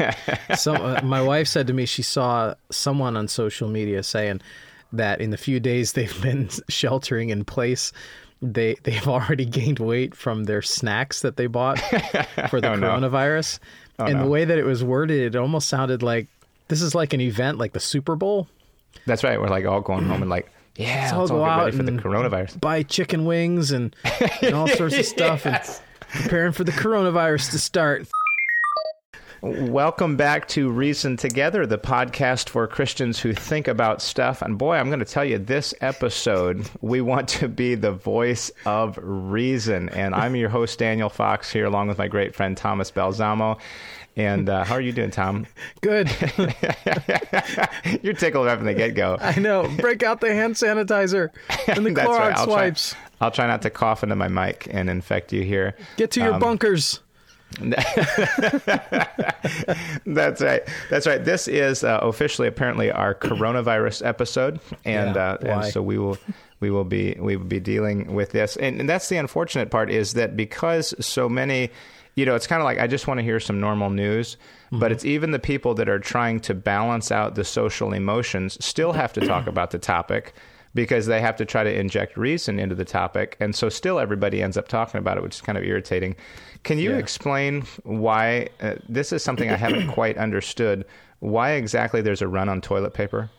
so uh, my wife said to me she saw someone on social media saying that in the few days they've been sheltering in place, they they've already gained weight from their snacks that they bought for the Oh, no. coronavirus. and no. the way that it was worded, it almost sounded like this is like an event like the Super Bowl. That's right. We're like all going home and like, yeah, let's all all, go get out ready for the coronavirus. Buy chicken wings and, and all sorts of stuff and preparing for the coronavirus to start. Welcome back to Reason Together, the podcast for Christians who think about stuff. And boy, I'm going to tell you, this episode, we want to be the voice of reason. And I'm your host, Daniel Fox, here along with my great friend Thomas Balsamo. And uh, how are you doing, Tom? Good. You're tickled right from the get go. I know. Break out the hand sanitizer and the Clorox right. I'll try, wipes. I'll try not to cough into my mic and infect you here. Get to your Um, bunkers. That's right. That's right. This is uh, officially, apparently, our coronavirus episode, and Yeah, uh, and so we will we will be we will be dealing with this, and, and that's the unfortunate part is that because so many, you know, it's kind of like I just want to hear some normal news, Mm-hmm. but it's even the people that are trying to balance out the social emotions still have to talk about the topic. Because they have to try to inject reason into the topic, and so still everybody ends up talking about it, which is kind of irritating. Can you Yeah. explain why uh, this is something I haven't quite understood? Why exactly there's a run on toilet paper?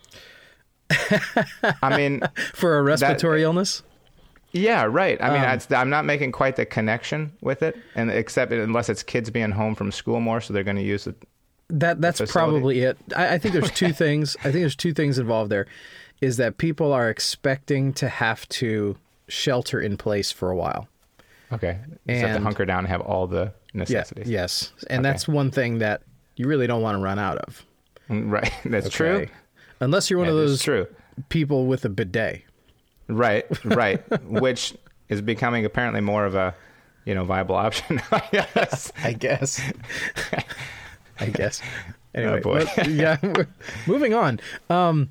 I mean, For a respiratory illness? yeah, right. I Um, mean, it's, I'm not making quite the connection with it, and except unless it's kids being home from school more, so they're going to use it. That that's probably it. I, I think there's two things. I think there's two things involved there. Is that people are expecting to have to shelter in place for a while. Okay, so have to hunker down and have all the Yeah. necessities. Yes. And Okay. that's one thing that you really don't want to run out of. Mm, right. That's true. Unless you're one That of those true. people with a bidet. Right, right. Which is becoming apparently more of a, you know, viable option. I guess. I guess. I guess. Anyway, Oh, boy. but, yeah. Moving on. Um,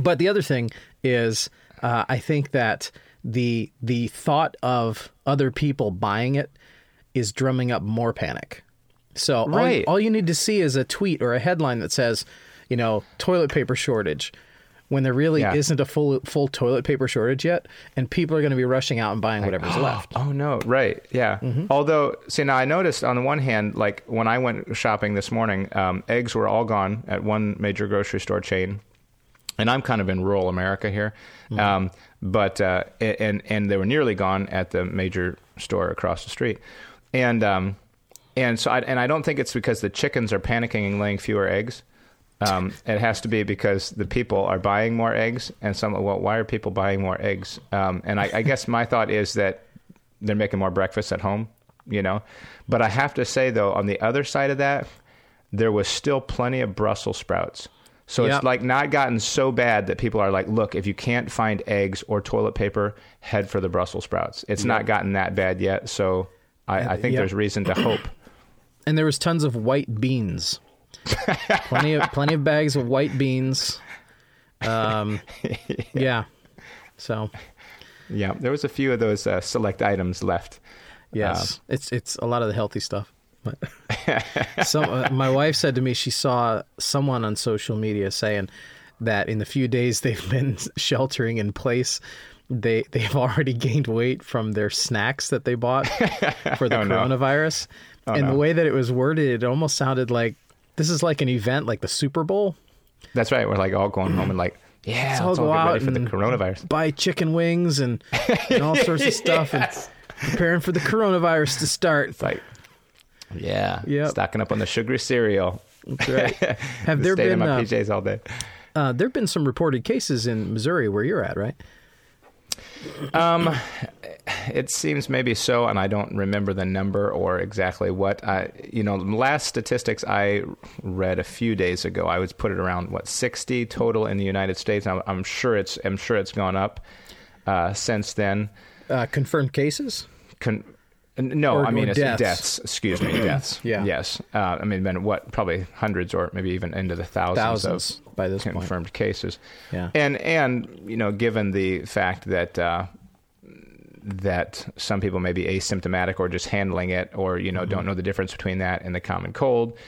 but the other thing is, uh, I think that the the thought of other people buying it is drumming up more panic. So all- Right. all, you need to see is a tweet or a headline that says, you know, toilet paper shortage. When there really Yeah. isn't a full full toilet paper shortage yet, and people are going to be rushing out and buying whatever's left. Oh no, right, yeah. Mm-hmm. Although, see, now I noticed on the one hand, like when I went shopping this morning, um, eggs were all gone at one major grocery store chain, and I'm kind of in rural America here, Mm-hmm. um, but uh, and and they were nearly gone at the major store across the street, and um, and so I, and I don't think it's because the chickens are panicking and laying fewer eggs. Um, it has to be because the people are buying more eggs, and some. Well, why are people buying more eggs? Um, and I, I guess my thought is that they're making more breakfast at home, you know. But I have to say though, on the other side of that, there was still plenty of Brussels sprouts. So Yep. it's like not gotten so bad that people are like, look, if you can't find eggs or toilet paper, head for the Brussels sprouts. It's not gotten that bad yet, so I, I think Yep. there's reason to hope. and there was tons of white beans. plenty of plenty of bags of white beans. Um, yeah. So Yeah, there was a few of those uh, select items left. yes, it's it's a lot of the healthy stuff. But some, uh, my wife said to me she saw someone on social media saying that in the few days they've been sheltering in place, they they've already gained weight from their snacks that they bought for the Oh, no. coronavirus. and the way that it was worded, it almost sounded like this is like an event like the Super Bowl. That's right. We're like all going home and like, yeah, all let's all go get out for the coronavirus. buy chicken wings and, and all sorts of stuff and preparing for the coronavirus to start. It's like, yeah, Yep. stocking up on the sugary cereal. That's right. Have there been my uh, PJs all day. uh, there have been some reported cases in Missouri where you're at, right? Um, it seems maybe so, and I don't remember the number or exactly what. I, you know, last statistics I read a few days ago, I was put it around what sixty total in the United States. I'm, I'm sure it's I'm sure it's gone up uh, since then. Uh, confirmed cases. Con- no, Or- I mean it's deaths. deaths. Excuse me, deaths. Yeah. Yes. Uh, I mean, been what probably hundreds or maybe even into the thousands, Thousands of by this point. confirmed cases. Yeah. And and you know, given the fact that uh, that some people may be asymptomatic or just handling it, or you know Mm-hmm. don't know the difference between that and the common cold,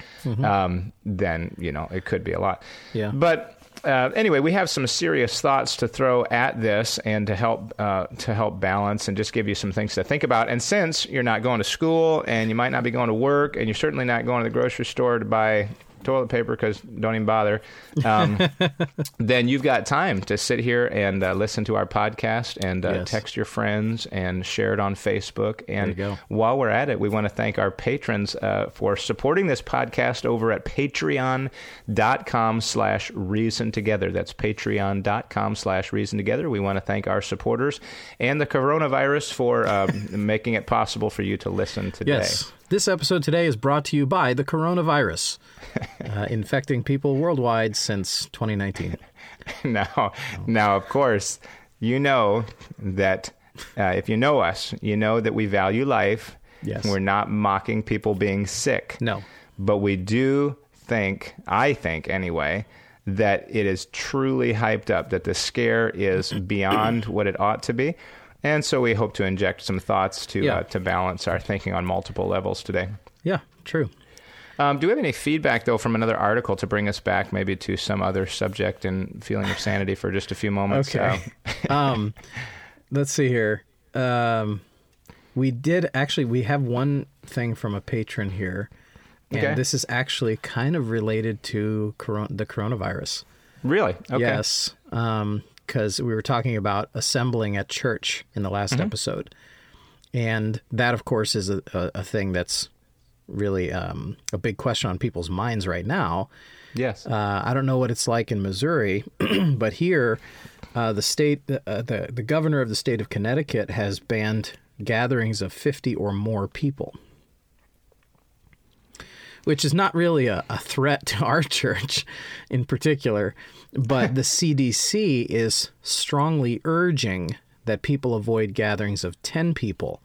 um, then you know it could be a lot. Yeah. But uh, anyway, we have some serious thoughts to throw at this and to help uh, to help balance and just give you some things to think about. And since you're not going to school and you might not be going to work and you're certainly not going to the grocery store to buy toilet paper because don't even bother, um, then you've got time to sit here and uh, listen to our podcast and uh, Yes. text your friends and share it on Facebook. And There you go. while we're at it, we want to thank our patrons uh, for supporting this podcast over at patreon.com slash reason together. That's patreon.com slash reason together. We want to thank our supporters and the coronavirus for uh, making it possible for you to listen today. Yes. This episode today is brought to you by the coronavirus, uh, infecting people worldwide since 2019. now, now, of course, you know that uh, if you know us, you know that we value life. Yes. We're not mocking people being sick. No. But we do think, I think anyway, that it is truly hyped up, that the scare is beyond what it ought to be. And so we hope to inject some thoughts to Yeah. uh, to balance our thinking on multiple levels today. Yeah, true. Um, do we have any feedback though from another article to bring us back maybe to some other subject and feeling of sanity for just a few moments? Okay. um, let's see here. Um, we did actually. We have one thing from a patron here, and Okay. this is actually kind of related to coron- the coronavirus. Really? Okay. Yes, because we were talking about assembling at church in the last episode, and that, of course, is a, a, a thing that's really um, a big question on people's minds right now. Yes. Uh, I don't know what it's like in Missouri, but here, uh, the state, uh, the the governor of the state of Connecticut has banned gatherings of fifty or more people, which is not really a, a threat to our church, in particular, but the CDC is strongly urging that people avoid gatherings of ten people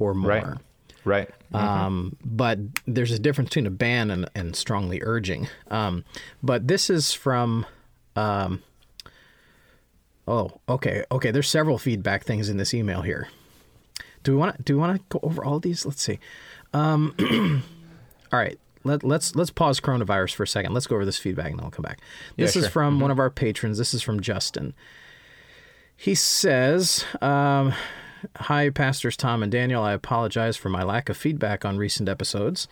or more. right. Right. Um, but there's a difference between a ban and, and strongly urging. Um, but this is from. Um, oh, okay, okay. There's several feedback things in this email here. Do we want to do we want to go over all these? Let's see. Um, all right. Let, let's let's pause coronavirus for a second. Let's go over this feedback and then we'll come back. This is sure. from one of our patrons. This is from Justin. He says, um, Hi, Pastors Tom and Daniel. I apologize for my lack of feedback on recent episodes.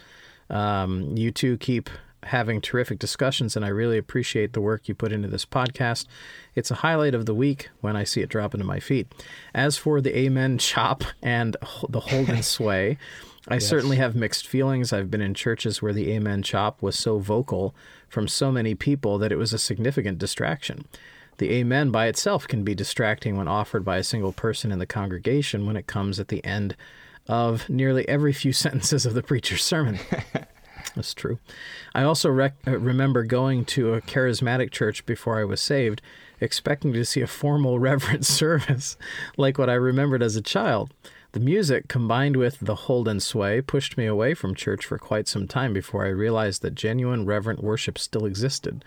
Um, you two keep having terrific discussions, and I really appreciate the work you put into this podcast. It's a highlight of the week when I see it drop into my feed. As for the Amen chop and the hold and sway, I certainly have mixed feelings. I've been in churches where the Amen chop was so vocal from so many people that it was a significant distraction. The Amen by itself can be distracting when offered by a single person in the congregation when it comes at the end of nearly every few sentences of the preacher's sermon. That's true. I also rec- uh, remember going to a charismatic church before I was saved, expecting to see a formal reverent service like what I remembered as a child. The music, combined with the hold and sway, pushed me away from church for quite some time before I realized that genuine reverent worship still existed.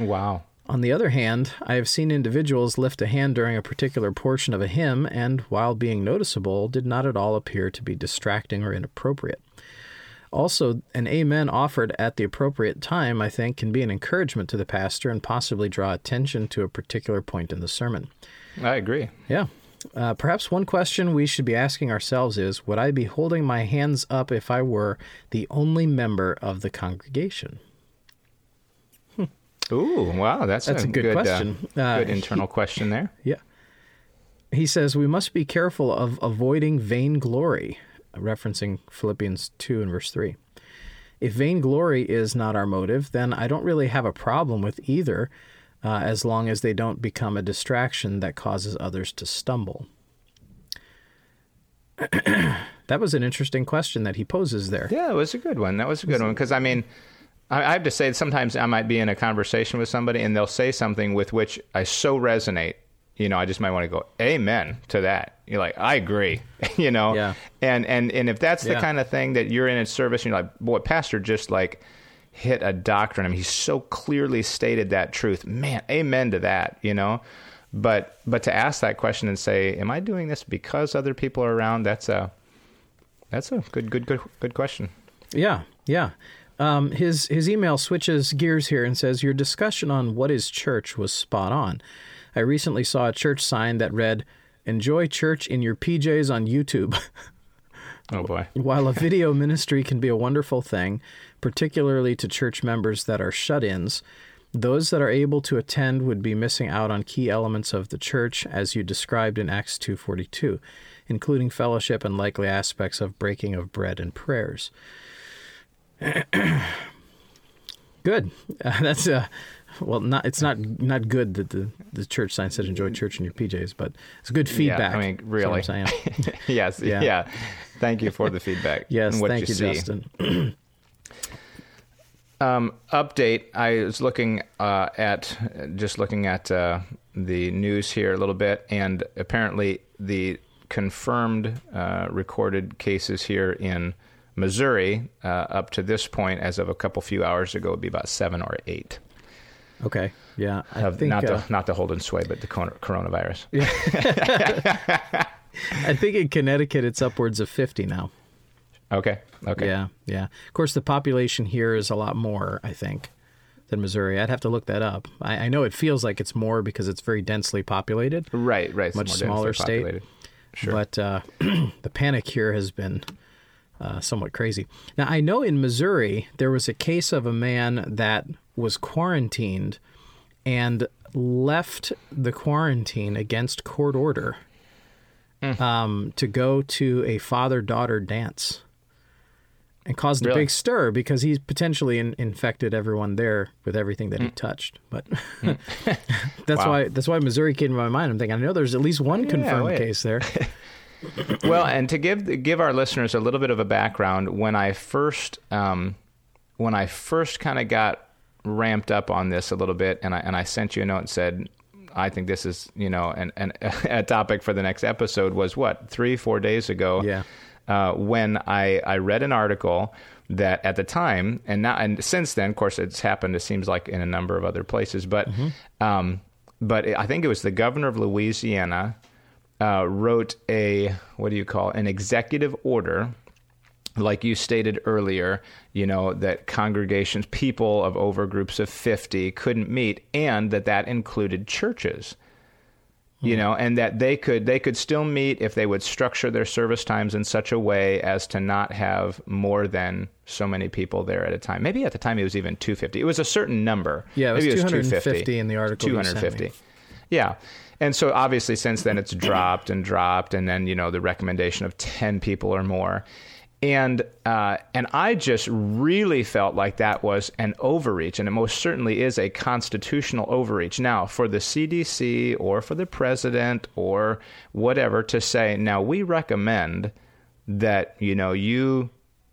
Wow. On the other hand, I have seen individuals lift a hand during a particular portion of a hymn and, while being noticeable, did not at all appear to be distracting or inappropriate. Also, an amen offered at the appropriate time, I think, can be an encouragement to the pastor and possibly draw attention to a particular point in the sermon. I agree. Yeah. Uh, perhaps one question we should be asking ourselves is Would I be holding my hands up if I were the only member of the congregation? Ooh, wow. That's, That's a good uh, question. Uh, good internal question there. Yeah. He says we must be careful of avoiding vainglory, referencing Philippians 2 and verse 3. If vainglory is not our motive, then I don't really have a problem with either, uh, as long as they don't become a distraction that causes others to stumble. that was an interesting question that he poses there. Yeah, it was a good one. That was a good one because I mean, I, I have to say sometimes I might be in a conversation with somebody and they'll say something with which I so resonate. You know, I just might want to go, "Amen" to that. You're like, I agree. you know, Yeah. And and and if that's the Yeah. kind of thing that you're in a service, and you're like, boy, pastor just like hit a doctrine. I mean, he so clearly stated that truth. Man, amen to that. You know. but but to ask that question and say, "Am I doing this because other people are around?" That's a that's a good good good good question. Yeah, yeah. Um, his his email switches gears here and says your discussion on what is church was spot on. I recently saw a church sign that read "Enjoy church in your PJs on YouTube." oh boy! While a video ministry can be a wonderful thing, particularly to church members that are shut-ins, those that are able to attend would be missing out on key elements of the church as you described in Acts 2:42, including fellowship and likely aspects of breaking of bread and prayers. good. Uh, that's uh, well, not it's not not good that the, the church sign said "enjoy church in your PJs," but it's good feedback. Yeah, I mean, really. Yes. Yeah. yeah. Thank you for the feedback. yes. What thank you, see. Justin. Um, update. I was looking uh, at just looking at uh, the news here a little bit, and apparently the confirmed uh, recorded cases here in Missouri uh, up to this point, as of a couple few hours ago, would be about seven or eight. Okay. Yeah. I Of- think not uh, the not the hold and sway, but the coronavirus. I think in Connecticut it's upwards of fifty now. Okay. Okay. Yeah. Yeah. Of course, the population here is a lot more. I think than Missouri. I'd have to look that up. I, I know it feels like it's more because it's very densely populated. Right. Right. Much smaller state. populated. Sure. But uh, the panic here has been uh, somewhat crazy. Now, I know in Missouri there was a case of a man that was quarantined and left the quarantine against court order Hmm. um, to go to a father daughter dance and caused a big stir because he potentially in- infected everyone there with everything that he touched. But that's Hmm. Wow. why that's why Missouri came to my mind. I'm thinking I know there's at least one confirmed wait. case there. well, and to give give our listeners a little bit of a background, when I first um, when I first kind of got ramped up on this a little bit, and I and I sent you a note and said, I think this is you know an, an a topic for the next episode was what three four days ago. Yeah. Uh, when I I read an article that at the time and now and since then, of course, it's happened. It seems like in a number of other places, but um, but I think it was the governor of Louisiana uh, wrote a what do you call it? an executive order like you stated earlier, you know, that congregations, people of over groups of 50 couldn't meet and that that included churches. Hmm. You know, and that they could they could still meet if they would structure their service times in such a way as to not have more than so many people there at a time. Maybe at the time it was even 250. It was a certain number. Yeah, it was Maybe 250 in the article you sent me. 250. Yeah. And so obviously since then it's dropped and dropped and then, you know, the recommendation of 10 people or more. And uh, and I just really felt like that was an overreach, and it most certainly is a constitutional overreach. Now, for the CDC or for the president or whatever to say, now we recommend that you know you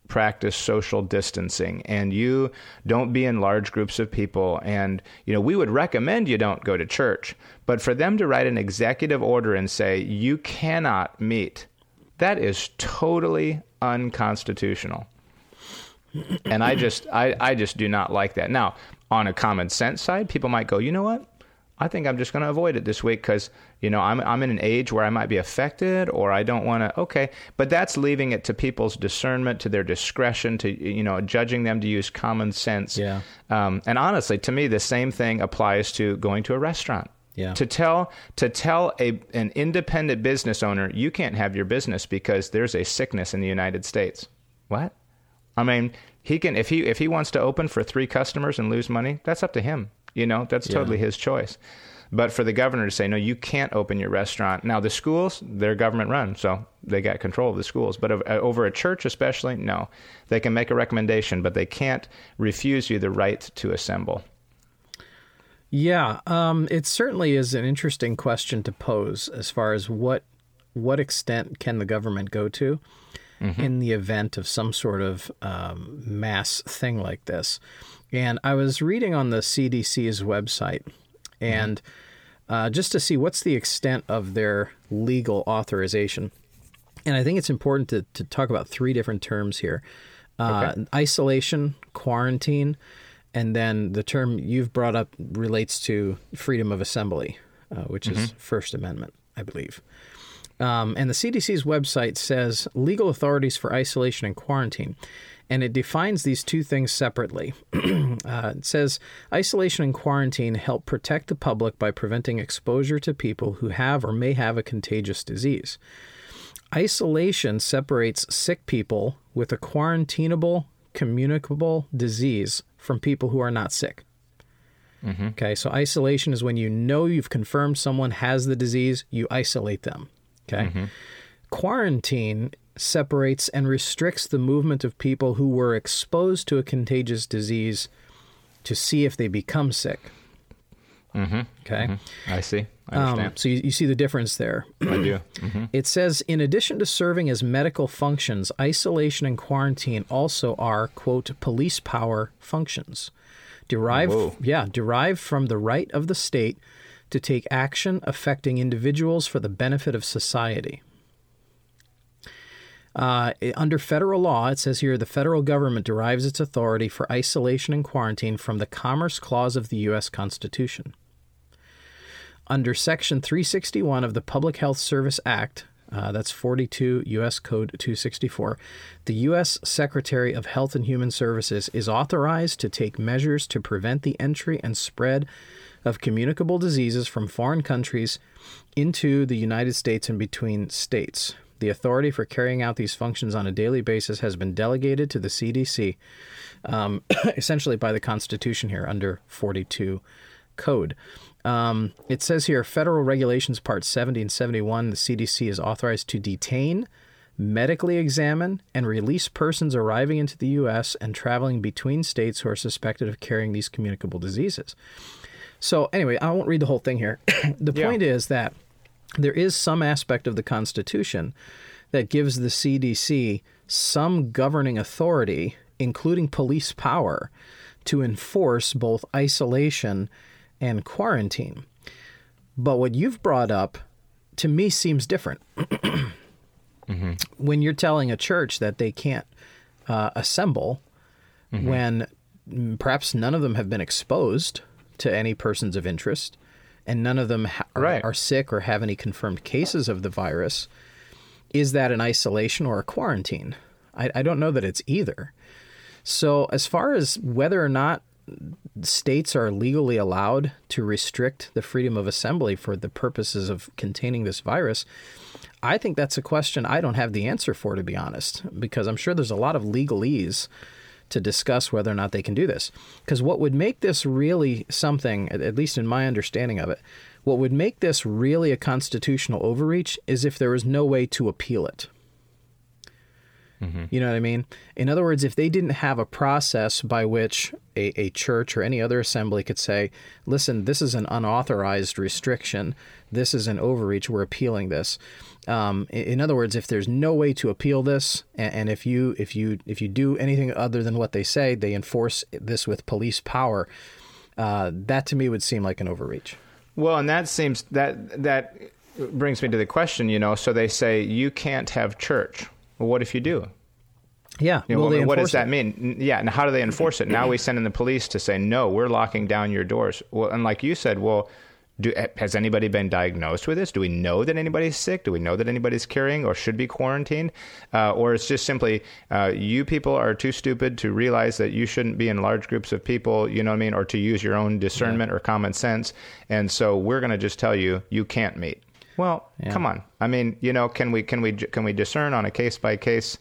practice social distancing and you don't be in large groups of people and you know we would recommend you don't go to church but for them to write an executive order and say you cannot meet that is totally unconstitutional and i just I, I just do not like that now on a common sense side people might go you know what I think I'm just going to avoid it this week because you know I'm I'm in an age where I might be affected or I don't want to. Okay, but that's leaving it to people's discernment, to their discretion, to you know judging them to use common sense. Yeah. Um, and honestly, to me, the same thing applies to going to a restaurant. Yeah. To tell to tell a an independent business owner you can't have your business because there's a sickness in the United States. What? I mean, he can if he if he wants to open for three customers and lose money, that's up to him. You know, that's totally his choice. But for the governor to say, no, you can't open your restaurant. Now, the schools, they're government run, so they got control of the schools. But uh, over a church, especially, no. They can make a recommendation, but they can't refuse you the right to assemble. Yeah, um, it certainly is an interesting question to pose as far as what what extent can the government go to in the event of some sort of um, mass thing like this. And I was reading on the CDC's website, and uh, just to see what's the extent of their legal authorization. And I think it's important to, to talk about three different terms here uh, isolation, quarantine, and then the term you've brought up relates to freedom of assembly. uh, which is First Amendment, I believe. Um, and the CDC's website says legal authorities for isolation and quarantine. And it defines these two things separately. uh, it says isolation and quarantine help protect the public by preventing exposure to people who have or may have a contagious disease. Isolation separates sick people with a quarantinable, communicable disease from people who are not sick. Mm-hmm. Okay, so isolation is when you know you've confirmed someone has the disease, you isolate them. Okay. Mm-hmm. Quarantine separates and restricts the movement of people who were exposed to a contagious disease to see if they become sick. Mm-hmm. Okay. Mm-hmm. I see. I Um, so you, you see the difference there. I do. hmm It says, in addition to serving as medical functions, isolation and quarantine also are, quote, police power functions. Derived, Whoa. yeah, derived from the right of the state to take action affecting individuals for the benefit of society. Uh, under federal law, it says here the federal government derives its authority for isolation and quarantine from the Commerce Clause of the U.S. Constitution. Under Section 361 of the Public Health Service Act, uh, that's 42 U.S. Code 264, the U.S. Secretary of Health and Human Services is authorized to take measures to prevent the entry and spread of communicable diseases from foreign countries into the United States and between states. The authority for carrying out these functions on a daily basis has been delegated to the CDC, um, essentially by the Constitution here under 42 Code. Um, it says here Federal Regulations Part 70 and 71 the CDC is authorized to detain, medically examine, and release persons arriving into the U.S. and traveling between states who are suspected of carrying these communicable diseases. So, anyway, I won't read the whole thing here. the Yeah. point is that there is some aspect of the Constitution that gives the CDC some governing authority, including police power, to enforce both isolation and quarantine. But what you've brought up to me seems different. When you're telling a church that they can't uh, assemble, when mm, perhaps none of them have been exposed to any persons of interest, and none of them ha- are, Right. are sick or have any confirmed cases of the virus, is that an isolation or a quarantine? I, I don't know that it's either. So, as far as whether or not states are legally allowed to restrict the freedom of assembly for the purposes of containing this virus, I think that's a question I don't have the answer for, to be honest, because I'm sure there's a lot of legalese to discuss whether or not they can do this. Because what would make this really something, at least in my understanding of it, what would make this really a constitutional overreach is if there was no way to appeal it. You know what I mean? In other words, if they didn't have a process by which a, a church or any other assembly could say, listen, this is an unauthorized restriction, this is an overreach, we're appealing this. Um, in other words, if there's no way to appeal this, and, and if you if you if you do anything other than what they say, they enforce this with police power. Uh, that to me would seem like an overreach. Well, and that seems that that brings me to the question. You know, so they say you can't have church. Well, what if you do? Yeah. You know, what, what does that it? mean? Yeah, and how do they enforce it? Now we send in the police to say, no, we're locking down your doors. Well, and like you said, well, do, has anybody been diagnosed with this? Do we know that anybody's sick? Do we know that anybody's carrying or should be quarantined? Uh, or it's just simply uh, you people are too stupid to realize that you shouldn't be in large groups of people, you know what I mean, or to use your own discernment or common sense. And so we're going to just tell you you can't meet. Well, come on. I mean, you know, can we can we can we discern on a case by case,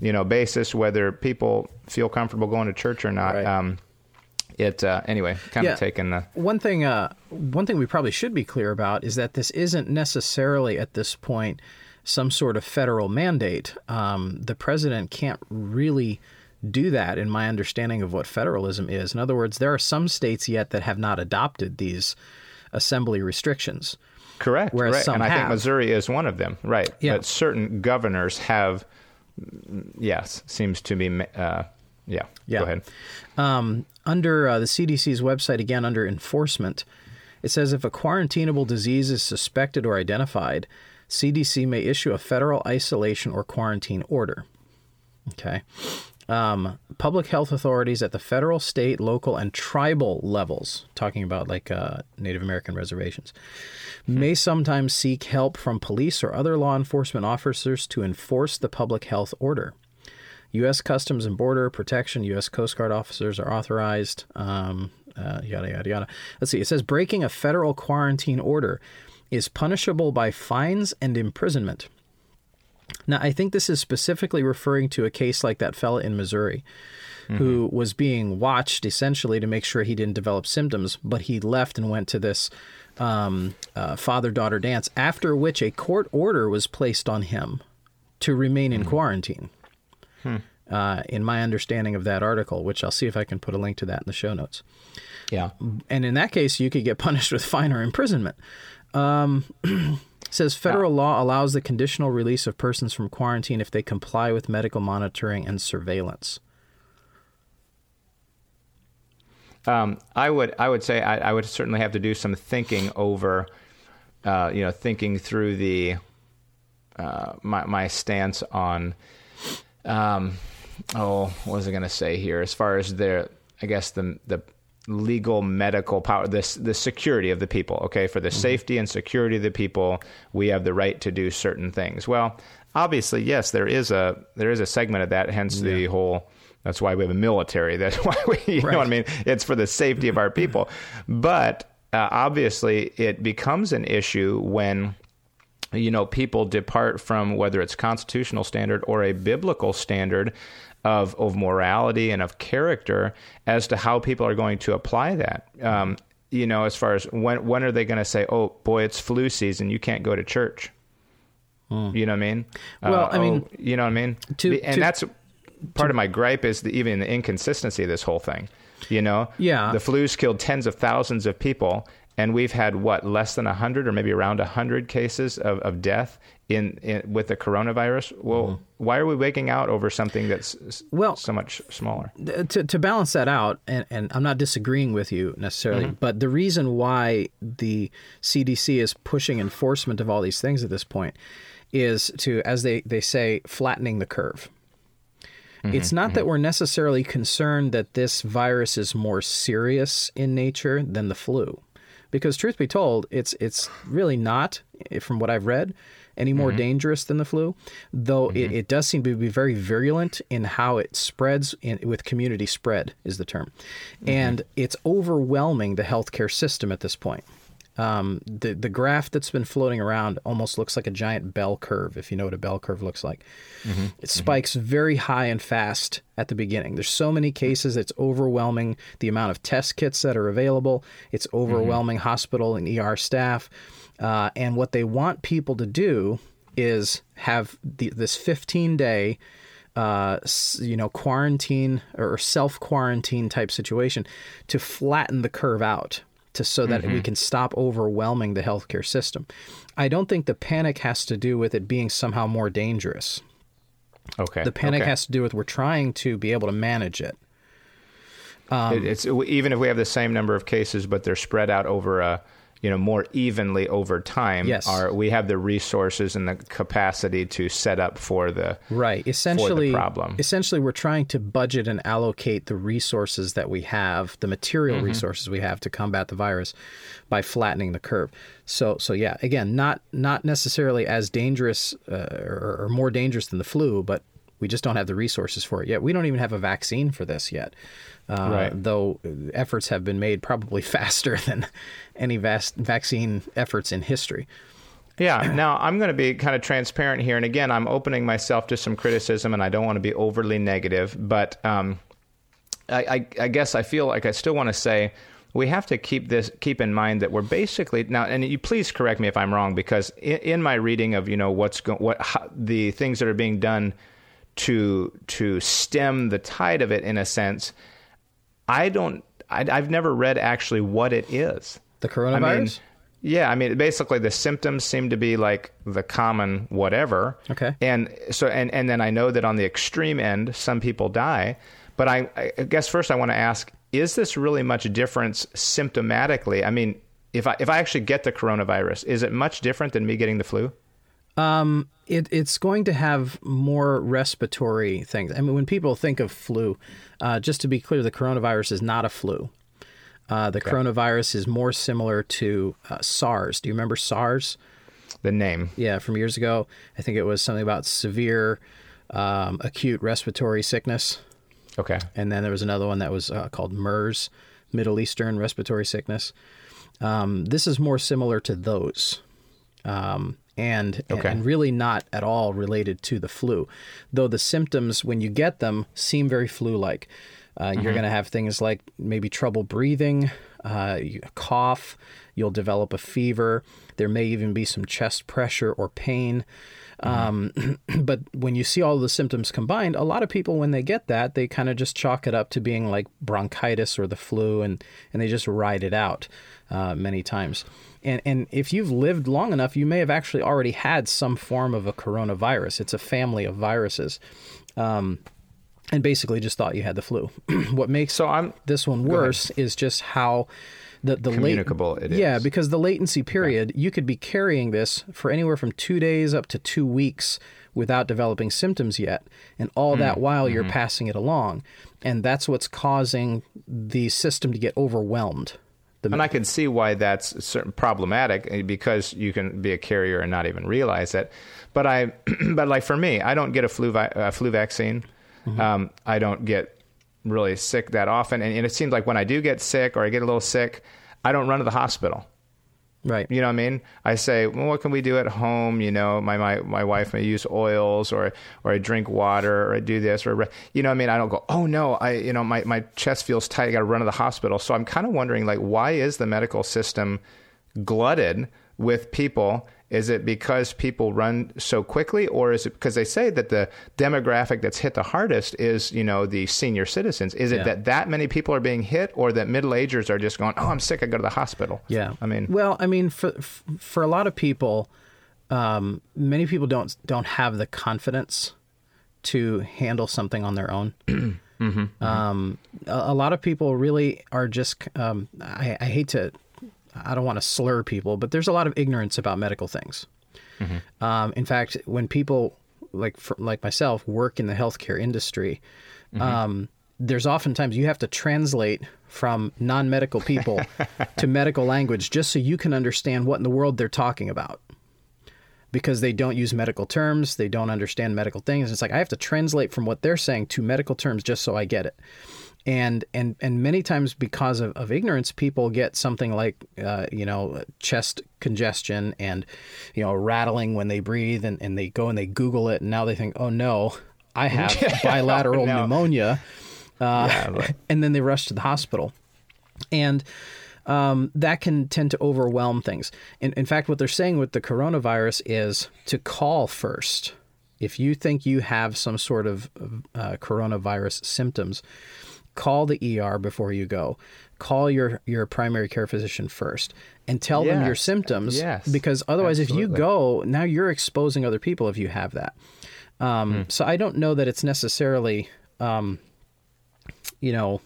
you know, basis whether people feel comfortable going to church or not? Right. Um, it uh, anyway, kind Yeah. of taking the One thing, uh, one thing we probably should be clear about is that this isn't necessarily at this point some sort of federal mandate. Um, the president can't really do that, in my understanding of what federalism is. In other words, there are some states yet that have not adopted these assembly restrictions. Correct. Whereas right. some and I think. Missouri is one of them. Right. Yeah. But certain governors have, yes, seems to be, uh, yeah. Yeah. Go ahead. Um, under uh, the CDC's website, again under enforcement, it says if a quarantinable disease is suspected or identified, CDC may issue a federal isolation or quarantine order. Okay. Um, public health authorities at the federal, state, local, and tribal levels, talking about like uh, Native American reservations, may sometimes seek help from police or other law enforcement officers to enforce the public health order. U.S. Customs and Border Protection, U.S. Coast Guard officers are authorized. Um, uh, yada yada yada. Let's see. It says breaking a federal quarantine order is punishable by fines and imprisonment. Now, I think this is specifically referring to a case like that fella in Missouri who was being watched essentially to make sure he didn't develop symptoms, but he left and went to this um, uh, father daughter dance, after which a court order was placed on him to remain in quarantine. Uh, in my understanding of that article, which I'll see if I can put a link to that in the show notes. Yeah. And in that case, you could get punished with fine or imprisonment. Um, it says federal law allows the conditional release of persons from quarantine if they comply with medical monitoring and surveillance. Um, I would I would say I, I would certainly have to do some thinking over, uh, you know, thinking through the uh, my my stance on, um, oh, what was I going to say here? As far as the, I guess the the legal medical power, this the security of the people. Okay, for the safety and security of the people, we have the right to do certain things. Well, obviously, yes, there is a there is a segment of that. Hence the whole. That's why we have a military. That's why we, you know what I mean? It's for the safety of our people. But uh, obviously, it becomes an issue when you know people depart from whether it's constitutional standard or a biblical standard of of morality and of character as to how people are going to apply that. Um, you know, as far as when when are they going to say, "Oh boy, it's flu season, you can't go to church." You know what I mean? Hmm. Well, Uh, I mean, oh, you know what I mean? to- and to- that's part of my gripe is the, even the inconsistency of this whole thing. You know, Yeah. the flu's killed tens of thousands of people, and we've had what less than hundred or maybe around hundred cases of, of death in, in with the coronavirus. Well, why are we waking out over something that's Mm-hmm. Well- so much smaller? to, to balance that out, and, and I'm not disagreeing with you necessarily, Mm-hmm. but the reason why the CDC is pushing enforcement of all these things at this point is to, as they, they say, flattening the curve. Mm-hmm, It's not that we're necessarily concerned that this virus is more serious in nature than the flu. Because truth be told, it's it's really not, eh, from what I've read, any more mm-hmm. dangerous than the flu. Though it, mm-hmm. it does seem to be very virulent in how it spreads in, with community spread is the term, mm-hmm. and it's overwhelming the healthcare system at this point. Um, the the graph that's been floating around almost looks like a giant bell curve. If you know what a bell curve looks like, it spikes very high and fast at the beginning. There's so many cases; it's overwhelming the amount of test kits that are available. It's overwhelming hospital and ER staff, uh, and what they want people to do is have the, this 15 day uh, you know, quarantine or self quarantine type situation to flatten the curve out to so that we can stop overwhelming the healthcare system. I don't think the panic has to do with it being somehow more dangerous. Okay, The panic okay. has to do with we're trying to be able to manage it. It- it's even if we have the same number of cases, but they're spread out over a you know more evenly over time. Yes. Are we have the resources and the capacity to set up for the Right. Essentially, problem. essentially, we're trying to budget and allocate the resources that we have, the material resources we have to combat the virus, by flattening the curve. So, so yeah, again, not not necessarily as dangerous uh, or, or more dangerous than the flu, but we just don't have the resources for it yet. We don't even have a vaccine for this yet. Uh, Right. Though efforts have been made probably faster than any vast vaccine efforts in history. Yeah. Now I'm going to be kind of transparent here, and again, I'm opening myself to some criticism, and I don't want to be overly negative, but um, I, I, I guess I feel like I still want to say we have to keep this keep in mind that we're basically now, and you please correct me if I'm wrong, because in, in my reading of you know what's go, what how, the things that are being done to to stem the tide of it in a sense, I don't. I, I've never read actually what it is. The coronavirus. I mean, yeah, I mean, basically the symptoms seem to be like the common whatever. Okay. And so, and, and then I know that on the extreme end, some people die. But I, I guess first I want to ask, is this really much difference symptomatically? I mean, if I, if I actually get the coronavirus, is it much different than me getting the flu? It, it's going to have more respiratory things. I mean, when people think of flu, uh, just to be clear, the coronavirus is not a flu. Uh, the coronavirus is more similar to uh, SARS. Do you remember SARS? The name. Yeah, from years ago. I think it was something about severe um, acute respiratory sickness. Okay. And then there was another one that was uh, called MERS, Middle Eastern respiratory sickness. Um, this is more similar to those. Um, and, Okay. and really not at all related to the flu. Though the symptoms, when you get them, seem very flu like. Uh, You're going to have things like maybe trouble breathing, uh, cough, you'll develop a fever. There may even be some chest pressure or pain. Um, but when you see all the symptoms combined, a lot of people, when they get that, they kind of just chalk it up to being like bronchitis or the flu, and, and they just ride it out uh, many times. And, and if you've lived long enough, you may have actually already had some form of a coronavirus. It's a family of viruses. Um, and basically just thought you had the flu. what makes So I'm this one worse is just how the the Communicable it yeah because the latency period you could be carrying this for anywhere from two days up to two weeks without developing symptoms yet and all Hmm. that while you're Mm-hmm. passing it along and that's what's causing the system to get overwhelmed the, And I can see why that's certain problematic eh, because you can be a carrier and not even realize it. But I, but like for me, I don't get a flu vi- a flu vaccine. Um, I don't get really sick that often, and, and it seems like when I do get sick or I get a little sick, I don't run to the hospital. right You know what I mean? I say, well, what can we do at home? You know, my, my, my wife may use oils or, or I drink water or I do this or, you know what I mean? I don't go, oh no, I, you know, my, my chest feels tight. I got to run to the hospital. So I'm kind of wondering like, why is the medical system glutted with people? Is it because people run so quickly or is it because they say that the demographic that's hit the hardest is, you know, the senior citizens? Is it Yeah. that that many people are being hit or that middle agers are just going, oh, I'm sick. I go to the hospital. Yeah. I mean, well, I mean, for for a lot of people, um, many people don't don't have the confidence to handle something on their own. Um, a, a lot of people really are just. Um, I, I hate to. I don't want to slur people, but there's a lot of ignorance about medical things. Um, in fact, when people like for, like myself work in the healthcare industry, um, there's oftentimes you have to translate from non-medical people to medical language just so you can understand what in the world they're talking about. Because they don't use medical terms, they don't understand medical things. It's like I have to translate from what they're saying to medical terms just so I get it and and and many times because of, of ignorance people get something like uh, you know chest congestion and you know rattling when they breathe and, and they go and they google it and now they think oh no i have bilateral no. pneumonia uh, Yeah, but- and then they rush to the hospital and um, that can tend to overwhelm things. In, in fact, what they're saying with the coronavirus is to call first. If you think you have some sort of uh, coronavirus symptoms, call the ER before you go. Call your, your primary care physician first and tell them your symptoms. Yes. Because otherwise, if you go, now you're exposing other people if you have that. Um, Hmm. So I don't know that it's necessarily you know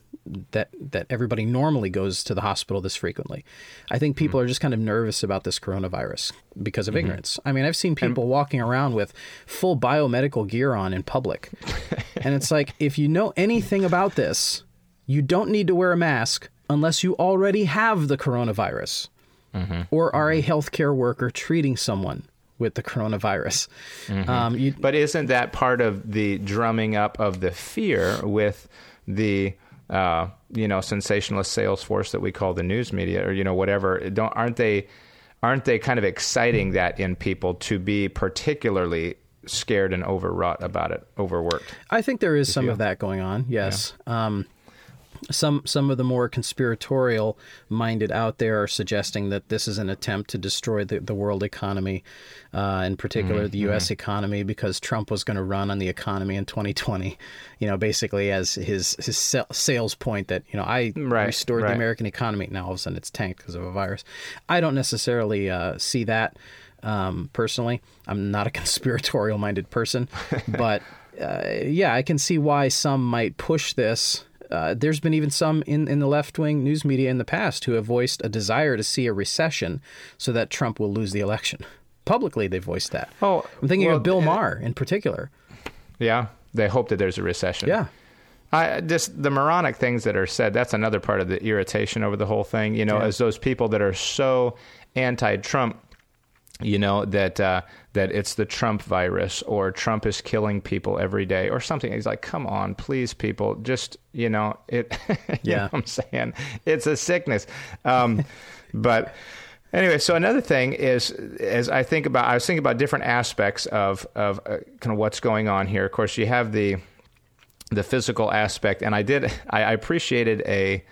that that everybody normally goes to the hospital this frequently. I think people Mm-hmm. are just kind of nervous about this coronavirus because of ignorance. I mean, I've seen people walking around with full biomedical gear on in public. and it's like if you know anything about this, you don't need to wear a mask unless you already have the coronavirus Mm-hmm. or are a healthcare worker treating someone with the coronavirus. Mm-hmm. Um, you, But isn't that part of the drumming up of the fear with the uh, you know sensationalist sales force that we call the news media or you know whatever? Don't aren't they aren't they kind of exciting that in people to be particularly scared and overwrought about it, overworked? I think there is some of that going on. Yes. Um, some some of the more conspiratorial minded out there are suggesting that this is an attempt to destroy the, the world economy, uh, in particular the U.S. economy, because Trump was going to run on the economy in 2020. You know, basically as his his sales point that you know I Right, restored the. American economy. Now all of a sudden it's tanked because of a virus. I don't necessarily uh, see that um, personally. I'm not a conspiratorial minded person, but uh, yeah, I can see why some might push this. Uh, there's been even some in, in the left wing news media in the past who have voiced a desire to see a recession so that Trump will lose the election. publicly they voiced that. Oh, I'm thinking well, of Bill Maher in particular. Yeah, they hope that there's a recession. Yeah. I just the moronic things that are said. That's another part of the irritation over the whole thing. You know, Yeah. as those people that are so anti-Trump. You know that uh, that it's the Trump virus or Trump is killing people every day or something. He's like, come on, please, people, just you know it. you Yeah. know what I'm saying it's a sickness. Um, but anyway, so another thing is, as I think about, I was thinking about different aspects of of uh, kind of what's going on here. Of course, you have the the physical aspect, and I did I, I appreciated a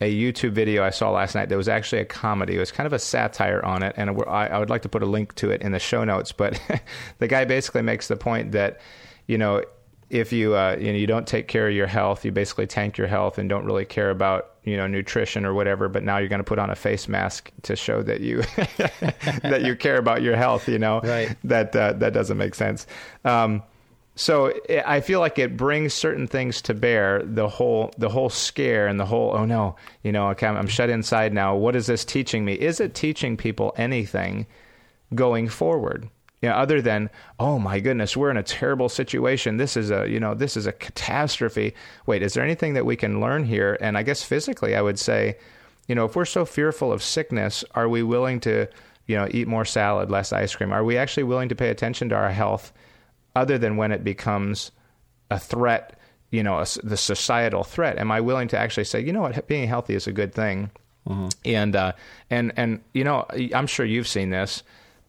a YouTube video I saw last night that was actually a comedy. It was kind of a satire on it, and I, I would like to put a link to it in the show notes. But the guy basically makes the point that you know if you uh, you know you don't take care of your health, you basically tank your health and don't really care about you know nutrition or whatever. But now you're going to put on a face mask to show that you that you care about your health. You know Right. that uh, that doesn't make sense. Um, so I feel like it brings certain things to bear. The whole the whole scare and the whole oh no, you know, okay, I'm, shut inside now. What is this teaching me? Is it teaching people anything going forward? You know, other than oh my goodness, we're in a terrible situation. This is a you know this is a catastrophe. Wait, is there anything that we can learn here? And I guess physically, I would say, you know, if we're so fearful of sickness, are we willing to you know eat more salad, less ice cream? Are we actually willing to pay attention to our health? Other than when it becomes a threat, you know, a, the societal threat? Am I willing to actually say, you know what, being healthy is a good thing? And uh, and and you know, I'm sure you've seen this.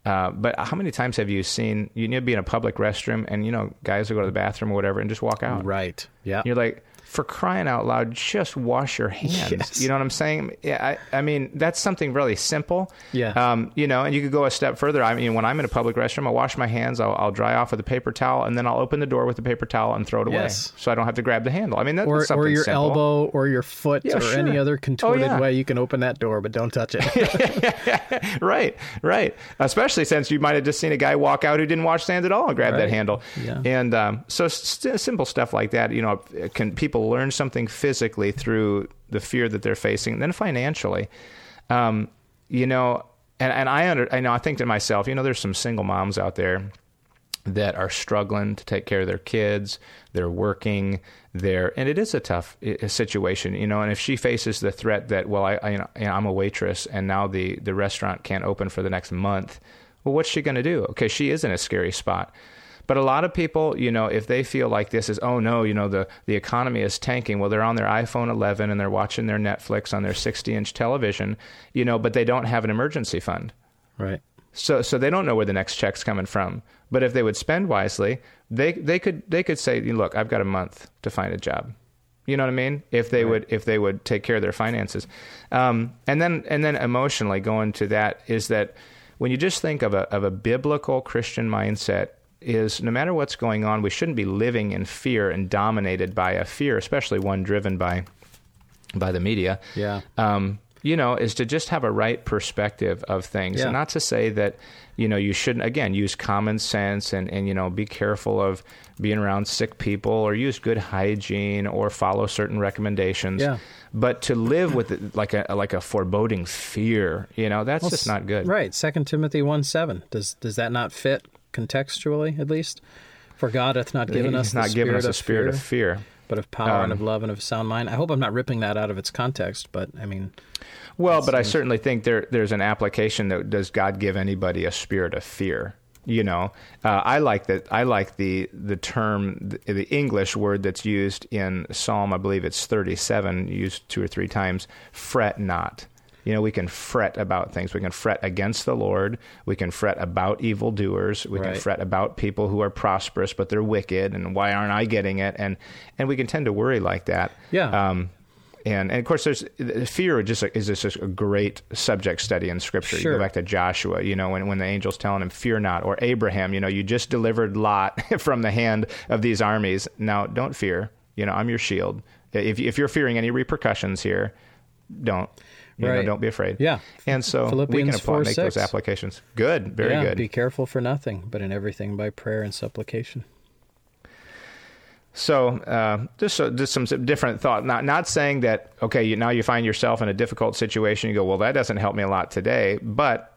Uh, but how many times have you seen you need to be in a public restroom and you know guys will go to the bathroom or whatever and just walk out? Right. Yeah. You're like, for crying out loud, just wash your hands. Yes. You know what I'm saying? Yeah, I, I mean, that's something really simple. Yeah. Um, you know, and you could go a step further. I mean, when I'm in a public restroom, I'll wash my hands, I'll, I'll dry off with a paper towel, and then I'll open the door with the paper towel and throw it away. Yes. So I don't have to grab the handle. I mean, that's or, something or your simple. elbow or your foot Yeah, or sure. any other contorted yeah. way you can open that door, but don't touch it. right, right. Especially since you might have just seen a guy walk out who didn't wash his hands at all and grab that handle. Yeah. And um, so st- simple stuff like that. You know, can people learn something physically through the fear that they're facing, then financially, um, you know. And, and I under, I know I think to myself, you know, there's some single moms out there that are struggling to take care of their kids. They're working. They're and it is a tough situation, you know. And if she faces the threat that, well, I, I you know, I'm a waitress, and now the the restaurant can't open for the next month, well, what's she going to do? Okay, she is in a scary spot. But a lot of people, you know, if they feel like this is, oh no, you know, the, the economy is tanking, well, they're on their iPhone 11 and they're watching their Netflix on their 60 inch television, you know, but they don't have an emergency fund. right. So so they don't know where the next check's coming from. But if they would spend wisely, they they could they could say, look, I've got a month to find a job. You know what I mean? If they would if they would take care of their finances, um, and then and then emotionally going to that is that when you just think of a of a biblical Christian mindset is no matter what's going on, we shouldn't be living in fear and dominated by a fear, especially one driven by by the media Yeah. um, you know, is to just have a right perspective of things. Yeah. And not to say that, you know, you shouldn't, again, use common sense and, and, you know, be careful of being around sick people or use good hygiene or follow certain recommendations. Yeah. But to live with it like a like a foreboding fear, you know, that's just not good. Right. Second Timothy one seven. Does does that not fit contextually at least? For God hath not given us He's not giving us spirit a of spirit fear, of fear. but of power and Um, of love and of a sound mind. I hope I'm not ripping that out of its context, but I mean, Well, but I certainly think there there's an application that does God give anybody a spirit of fear? You know, uh, I like that. I like the the term, the, the English word that's used in Psalm. I believe it's 37, used two or three times. Fret not. You know, we can fret about things. We can fret against the Lord. We can fret about evildoers. We can fret about people who are prosperous but they're wicked, and why aren't I getting it? And and we can tend to worry like that. Yeah. Um, and, and of course, there's fear. Just a, is just a great subject study in Scripture. Sure. You go back to Joshua, you know, when when the angel's telling him, "Fear not," or Abraham, you know, you just delivered Lot from the hand of these armies. Now, don't fear. You know, I'm your shield. If if you're fearing any repercussions here, don't. You know, Right. don't be afraid. Yeah. And so we can apply, 4, make those applications. Good. Very yeah, good. be careful for nothing, but in everything by prayer and supplication. So uh, just so, just some different thought. Not not saying that okay, you, now you find yourself in a difficult situation. You go, well, that doesn't help me a lot today. But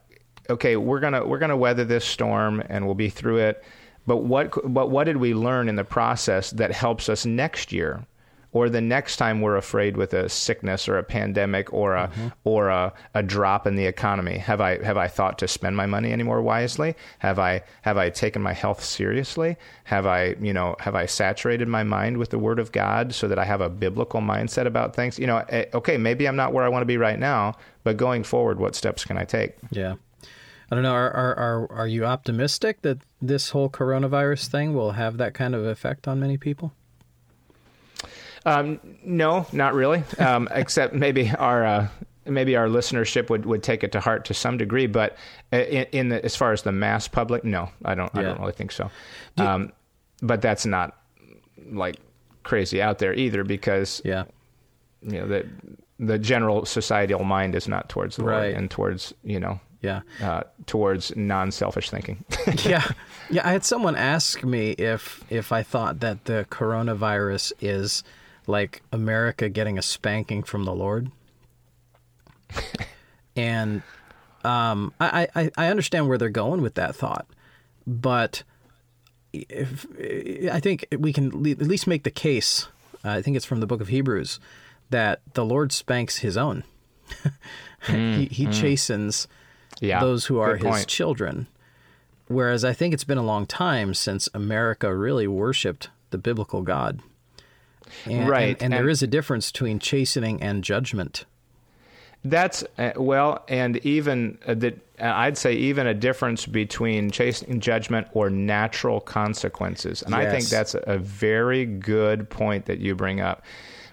okay, we're gonna we're gonna weather this storm and we'll be through it. But what but what did we learn in the process that helps us next year? Or the next time we're afraid with a sickness or a pandemic or a mm-hmm. or a, a drop in the economy, have I have I thought to spend my money any more wisely? Have I have I taken my health seriously? Have I you know have I saturated my mind with the Word of God so that I have a biblical mindset about things? You know, eh, okay, maybe I'm not where I want to be right now, but going forward, what steps can I take? Yeah. I don't know. Are, are are are you optimistic that this whole coronavirus thing will have that kind of effect on many people? Um, no, not really. Um, except maybe our uh, maybe our listenership would, would take it to heart to some degree. But uh, in, in the, as far as the mass public, no, I don't. Yeah. I don't really think so. Um, but that's not like crazy out there either, because yeah, you know the the general societal mind is not towards the right. Lord and towards you know yeah uh, towards non-selfish thinking yeah yeah i had someone ask me if if i thought that the coronavirus is like america getting a spanking from the lord and um, I, I i understand where they're going with that thought but if i think we can at least make the case uh, i think it's from the book of hebrews that the lord spanks his own mm, he, he mm. chastens yeah, those who are his children. Whereas I think it's been a long time since America really worshipped the biblical God. And, right. And, and, and there is a difference between chastening and judgment. That's, uh, well, and even uh, that, uh, I'd say even a difference between chastening judgment or natural consequences. And yes. I think that's a very good point that you bring up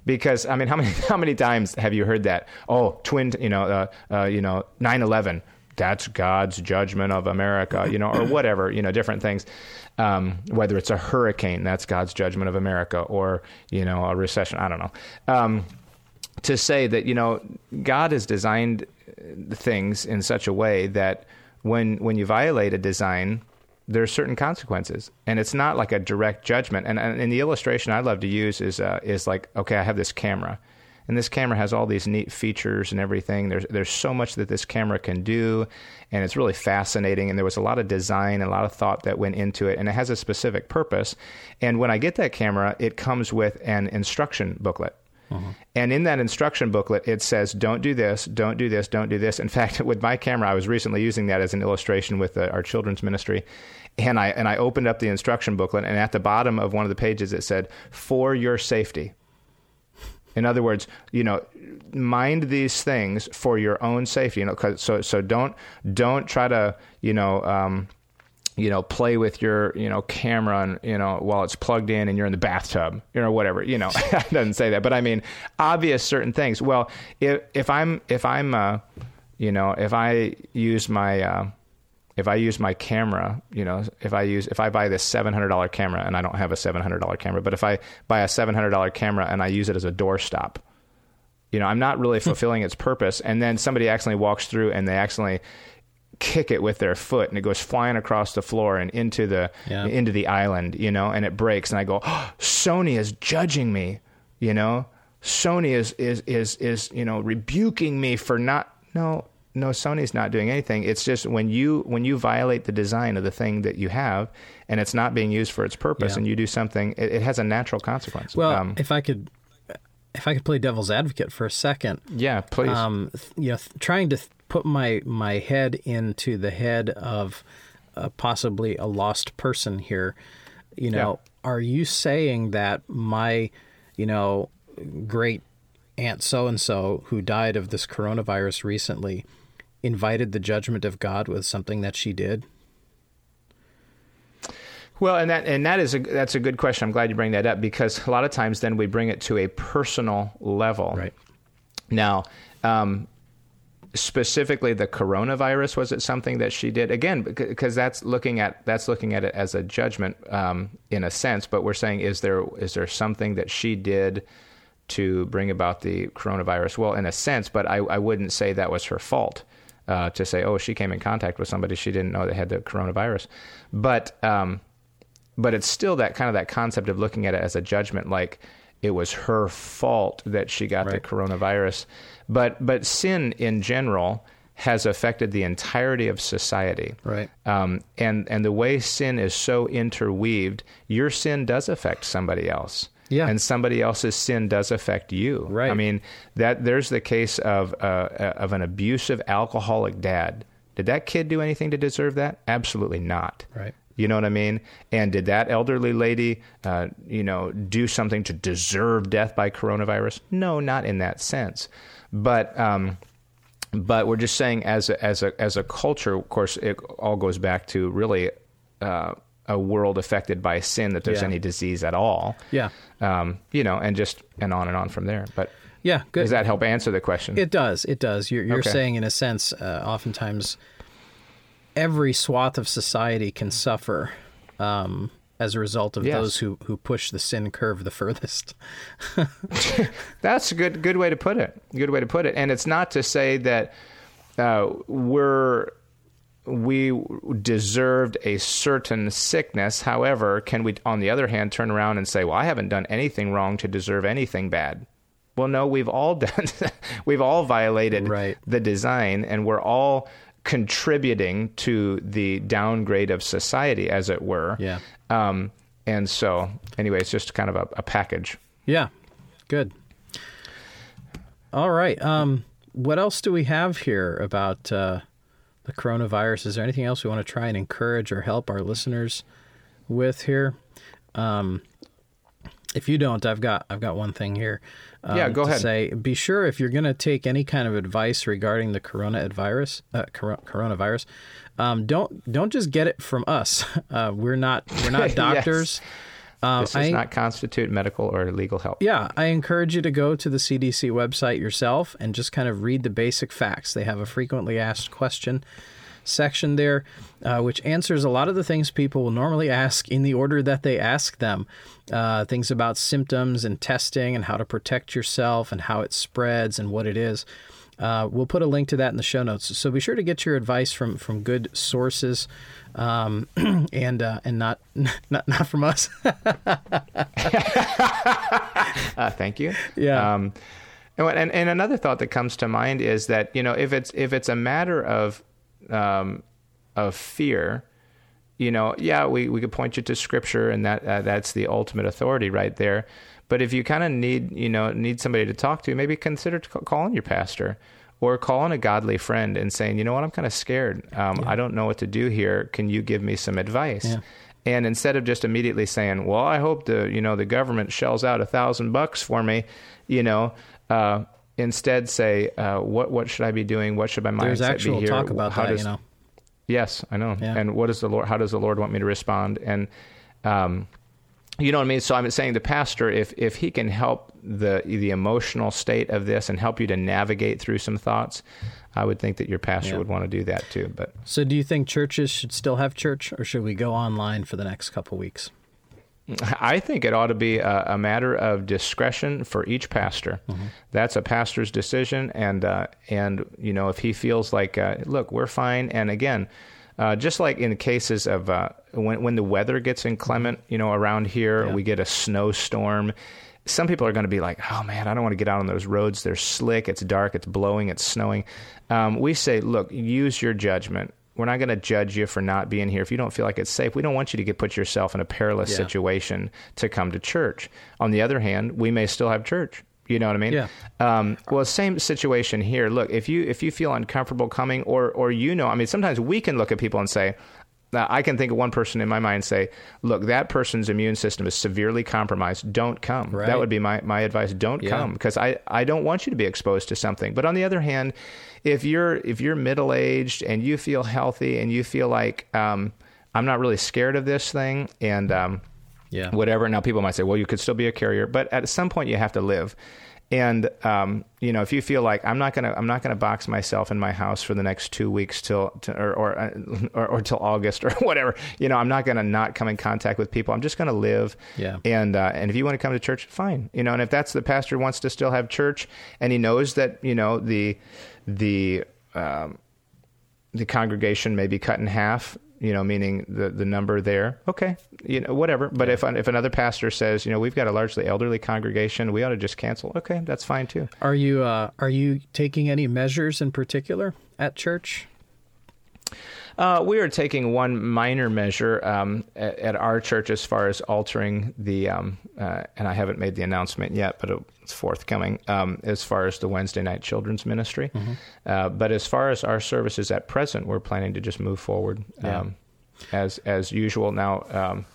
because I mean, how many how many times have you heard that? Oh, twin, you know, uh, uh, you know, nine eleven that's God's judgment of America, you know, or whatever, you know, different things. Um, whether it's a hurricane, that's God's judgment of America, or you know, a recession. I don't know. Um, to say that you know, God has designed things in such a way that when when you violate a design, there are certain consequences, and it's not like a direct judgment. And, and the illustration I love to use is uh, is like, okay, I have this camera and this camera has all these neat features and everything. There's there's so much that this camera can do, and it's really fascinating. And there was a lot of design and a lot of thought that went into it, and it has a specific purpose. And when I get that camera, it comes with an instruction booklet. Uh-huh. And in that instruction booklet, it says, don't do this, don't do this, don't do this. In fact, with my camera, I was recently using that as an illustration with uh, our children's ministry. And I, and I opened up the instruction booklet, and at the bottom of one of the pages, it said, for your safety. In other words, you know, mind these things for your own safety. You know, so so don't don't try to you know. Um, you know, play with your, you know, camera and, you know, while it's plugged in and you're in the bathtub, you know, whatever, you know, it doesn't say that, but I mean, obvious certain things. Well, if, if I'm, if I'm, uh, you know, if I use my, uh, if I use my camera, you know, if I use if I buy this seven hundred dollar camera and I don't have a seven hundred dollar camera, but if I buy a seven hundred dollar camera and I use it as a doorstop, you know, I'm not really hmm. fulfilling its purpose. And then somebody accidentally walks through and they accidentally kick it with their foot and it goes flying across the floor and into the yeah. into the island, you know, and it breaks and I go, oh, Sony is judging me, you know. Sony is is is is you know rebuking me for not no no sony's not doing anything it's just when you when you violate the design of the thing that you have and it's not being used for its purpose yeah. and you do something it, it, has a natural consequence well um, if i could if i could play devil's advocate for a second yeah please um, you know trying to put my my head into the head of uh, possibly a lost person here you know yeah. are you saying that my you know great aunt so and so who died of this coronavirus recently invited the judgment of God with something that she did? Well, and that and that is a that's a good question. I'm glad you bring that up because a lot of times then we bring it to a personal level. Right. Now, um, specifically the coronavirus was it something that she did again because that's looking at that's looking at it as a judgment um, in a sense. But we're saying is there is there something that she did to bring about the coronavirus? Well, in a sense, but I, I wouldn't say that was her fault uh, to say, oh, she came in contact with somebody she didn't know that had the coronavirus. But um, but it's still that kind of that concept of looking at it as a judgment, like it was her fault that she got right. the coronavirus. But but sin in general has affected the entirety of society. Right. Um, and and the way sin is so interweaved, your sin does affect somebody else. Yeah. And somebody else's sin does affect you. Right. I mean, that there's the case of uh, of an abusive alcoholic dad. Did that kid do anything to deserve that? Absolutely not. Right. You know what I mean? And did that elderly lady, uh, you know, do something to deserve death by coronavirus? No, not in that sense. But um, but we're just saying, as a, as a as a culture, of course, it all goes back to really uh, a world affected by sin. That there's Yeah. any disease at all. Yeah. Um, you know, and just and on and on from there. But Yeah. Good. does that help answer the question? It does. It does. You're, you're Okay. saying, in a sense, uh, oftentimes every swath of society can suffer um, as a result of Yes. those who, who push the sin curve the furthest. That's a good good way to put it. Good way to put it. And it's not to say that uh, we're we deserved a certain sickness. However, can we, on the other hand, turn around and say, "Well, I haven't done anything wrong to deserve anything bad"? Well, no, we've all done. we've all violated Right. the design, and we're all contributing to the downgrade of society, as it were. Yeah. Um, and so, anyway, it's just kind of a, a package. Yeah. Good. All right. Um, what else do we have here about uh, the coronavirus? Is there anything else we want to try and encourage or help our listeners with here? Um, if you don't, I've got I've got one thing here. Um, Yeah, go to ahead. Say, be sure if you're going to take any kind of advice regarding the corona virus, uh, cor- coronavirus, um, don't don't just get it from us. Uh, we're not we're not Yes. Um, This does I- not constitute medical or legal help. yeah, I encourage you to go to the CDC website yourself and just kind of read the basic facts. They have a frequently asked question section there, uh, which answers a lot of the things people will normally ask in the order that they ask them. Uh, things about symptoms and testing and how to protect yourself and how it spreads and what it is. Uh, we'll put a link to that in the show notes. So be sure to get your advice from from good sources, um, and uh, and not not not from us. Uh, thank you. Yeah. Um, and, and and another thought that comes to mind is that you know if it's if it's a matter of um, of fear, you know, yeah, we, we could point you to scripture and that uh, that's the ultimate authority right there. But if you kind of need you know need somebody to talk to, maybe consider calling your pastor or calling a godly friend and saying, you know what, I'm kind of scared. Um, I don't know what to do here. Can you give me some advice? Yeah. And instead of just immediately saying, "Well, I hope the you know the government shells out a thousand bucks for me," you know, uh, instead say, uh, "What what should I be doing? What should my mindset There's actual be here? talk about How that, does- you know. Yes, I know. Yeah. And what does the Lord? How does the Lord want me to respond? And um, you know what I mean. So I'm saying the pastor, if if he can help the the emotional state of this and help you to navigate through some thoughts, I would think that your pastor Yeah. would want to do that too. But So, do you think churches should still have church, or should we go online for the next couple weeks? I think it ought to be a, a matter of discretion for each pastor. That's a pastor's decision, and uh, and you know if he feels like, uh, look, we're fine. And again, uh, just like in cases of uh, when when the weather gets inclement, you know, around here Yeah. we get a snowstorm. Some people are going to be like, "Oh man, I don't want to get out on those roads. They're slick. It's dark. It's blowing. It's snowing." Um, we say, "Look, use your judgment." We're not going to judge you for not being here. If you don't feel like it's safe, we don't want you to get put yourself in a perilous Yeah. situation to come to church. On the other hand, we may still have church. You know what I mean? Yeah. Um, well, same situation here. Look, if you if you feel uncomfortable coming, or or you know, I mean, sometimes we can look at people and say, uh, I can think of one person in my mind say, look, that person's immune system is severely compromised. Don't come. Right. That would be my, my advice. Don't Yeah. come because I, I don't want you to be exposed to something. But on the other hand, if you're if you're middle aged and you feel healthy and you feel like um, I'm not really scared of this thing and um, Yeah. whatever. Now people might say, well, you could still be a carrier, but at some point you have to live. And um, you know, if you feel like I'm not gonna, I'm not gonna box myself in my house for the next two weeks till, to, or, or, uh, or or till August or whatever. You know, I'm not gonna not come in contact with people. I'm just gonna live. Yeah. And uh, and if you want to come to church, fine. You know, and if that's the pastor wants to still have church, and he knows that you know the the um, the congregation may be cut in half, you know, meaning the the number there. Okay, you know, whatever. But if if another pastor says, you know, we've got a largely elderly congregation, we ought to just cancel. Okay, that's fine too. Are you uh, are you taking any measures in particular at church? Uh, we are taking one minor measure um, at, at, our church as far as altering the, um, uh, and I haven't made the announcement yet, but it's forthcoming um, as far as the Wednesday night children's ministry. Mm-hmm. Uh, but as far as our services at present, we're planning to just move forward yeah. Um, as as usual. Now, um,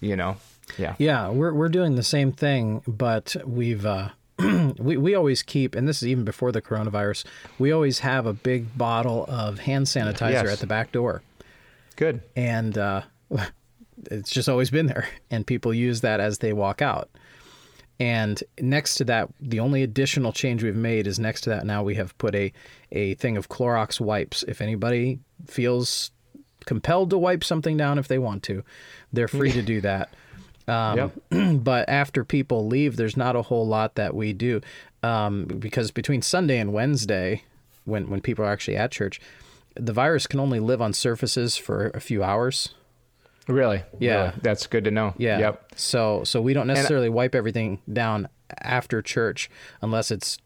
you know, yeah, yeah, we're we're doing the same thing, but we've uh, we, we always keep, and this is even before the coronavirus, we always have a big bottle of hand sanitizer yes. at the back door. Good. And uh, it's just always been there. And people use that as they walk out. And next to that, the only additional change we've made is next to that now we have put a, a thing of Clorox wipes. If anybody feels compelled to wipe something down if they want to, they're free to do that. Um, yep. but after people leave, there's not a whole lot that we do um, because between Sunday and Wednesday, when when people are actually at church, the virus can only live on surfaces for a few hours. Really? Yeah, really? that's good to know. Yeah. Yep. So so we don't necessarily and, wipe everything down after church unless it's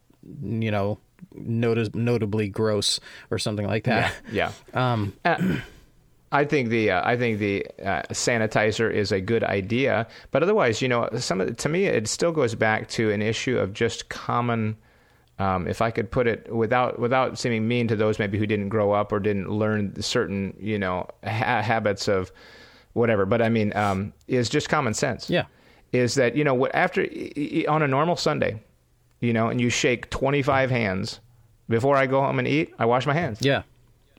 you know notice, notably gross or something like that. Yeah. yeah. Um, uh, I think the uh, I think the uh, sanitizer is a good idea, but otherwise, you know, some of, to me it still goes back to an issue of just common. Um, if I could put it without without seeming mean to those maybe who didn't grow up or didn't learn certain you know ha- habits of whatever, but I mean, um, is just common sense. Yeah, is that you know what after on a normal Sunday, you know, and you shake twenty five hands before I go home and eat, I wash my hands. Yeah,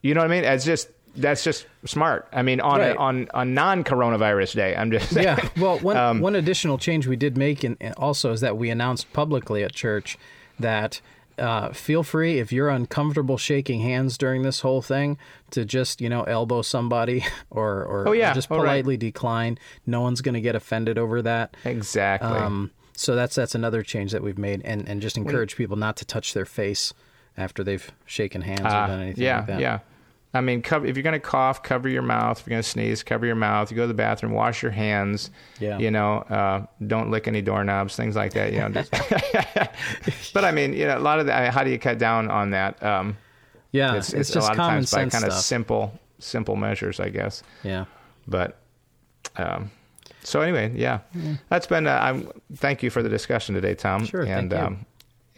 you know what I mean? It's just that's just smart. I mean, on right. a, on a non-coronavirus day, I'm just saying. yeah. Well, one um, one additional change we did make and also is that we announced publicly at church that uh, feel free if you're uncomfortable shaking hands during this whole thing to just you know elbow somebody or or, oh, yeah. or just politely right. decline. No one's going to get offended over that. Exactly. Um, so that's that's another change that we've made, and and just encourage people not to touch their face after they've shaken hands uh, or done anything yeah, like that. Yeah. I mean, cover, if you're going to cough, cover your mouth. If you're going to sneeze, cover your mouth. You go to the bathroom, wash your hands. Yeah. You know, uh, don't lick any doorknobs, things like that. You know. Just but I mean, you know, a lot of that. How do you cut down on that? Um, yeah, it's, it's, it's just a lot of times by kind of simple, simple measures, I guess. Yeah. But. Um, so anyway, yeah, yeah. that's been. Uh, I'm. Thank you for the discussion today, Tom. Sure. And thank you. Um,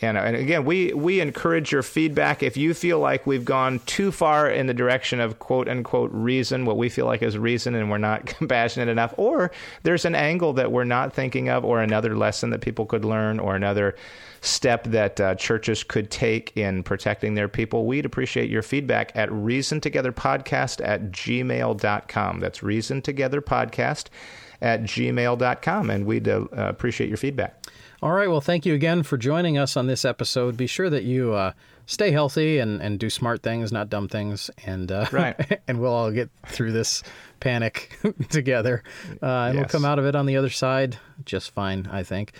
and, and again, we, we encourage your feedback. If you feel like we've gone too far in the direction of quote unquote reason, what we feel like is reason, and we're not compassionate enough, or there's an angle that we're not thinking of, or another lesson that people could learn, or another step that uh, churches could take in protecting their people, we'd appreciate your feedback at reasontogetherpodcast at gmail.com. That's reasontogetherpodcast at gmail.com. And we'd uh, appreciate your feedback. All right. Well, thank you again for joining us on this episode. Be sure that you uh, stay healthy and, and do smart things, not dumb things. And uh, right. and we'll all get through this panic together. Uh, and yes. we'll come out of it on the other side just fine, I think.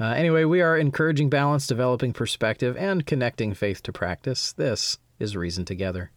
Uh, anyway, we are encouraging balance, developing perspective, and connecting faith to practice. This is Reason Together.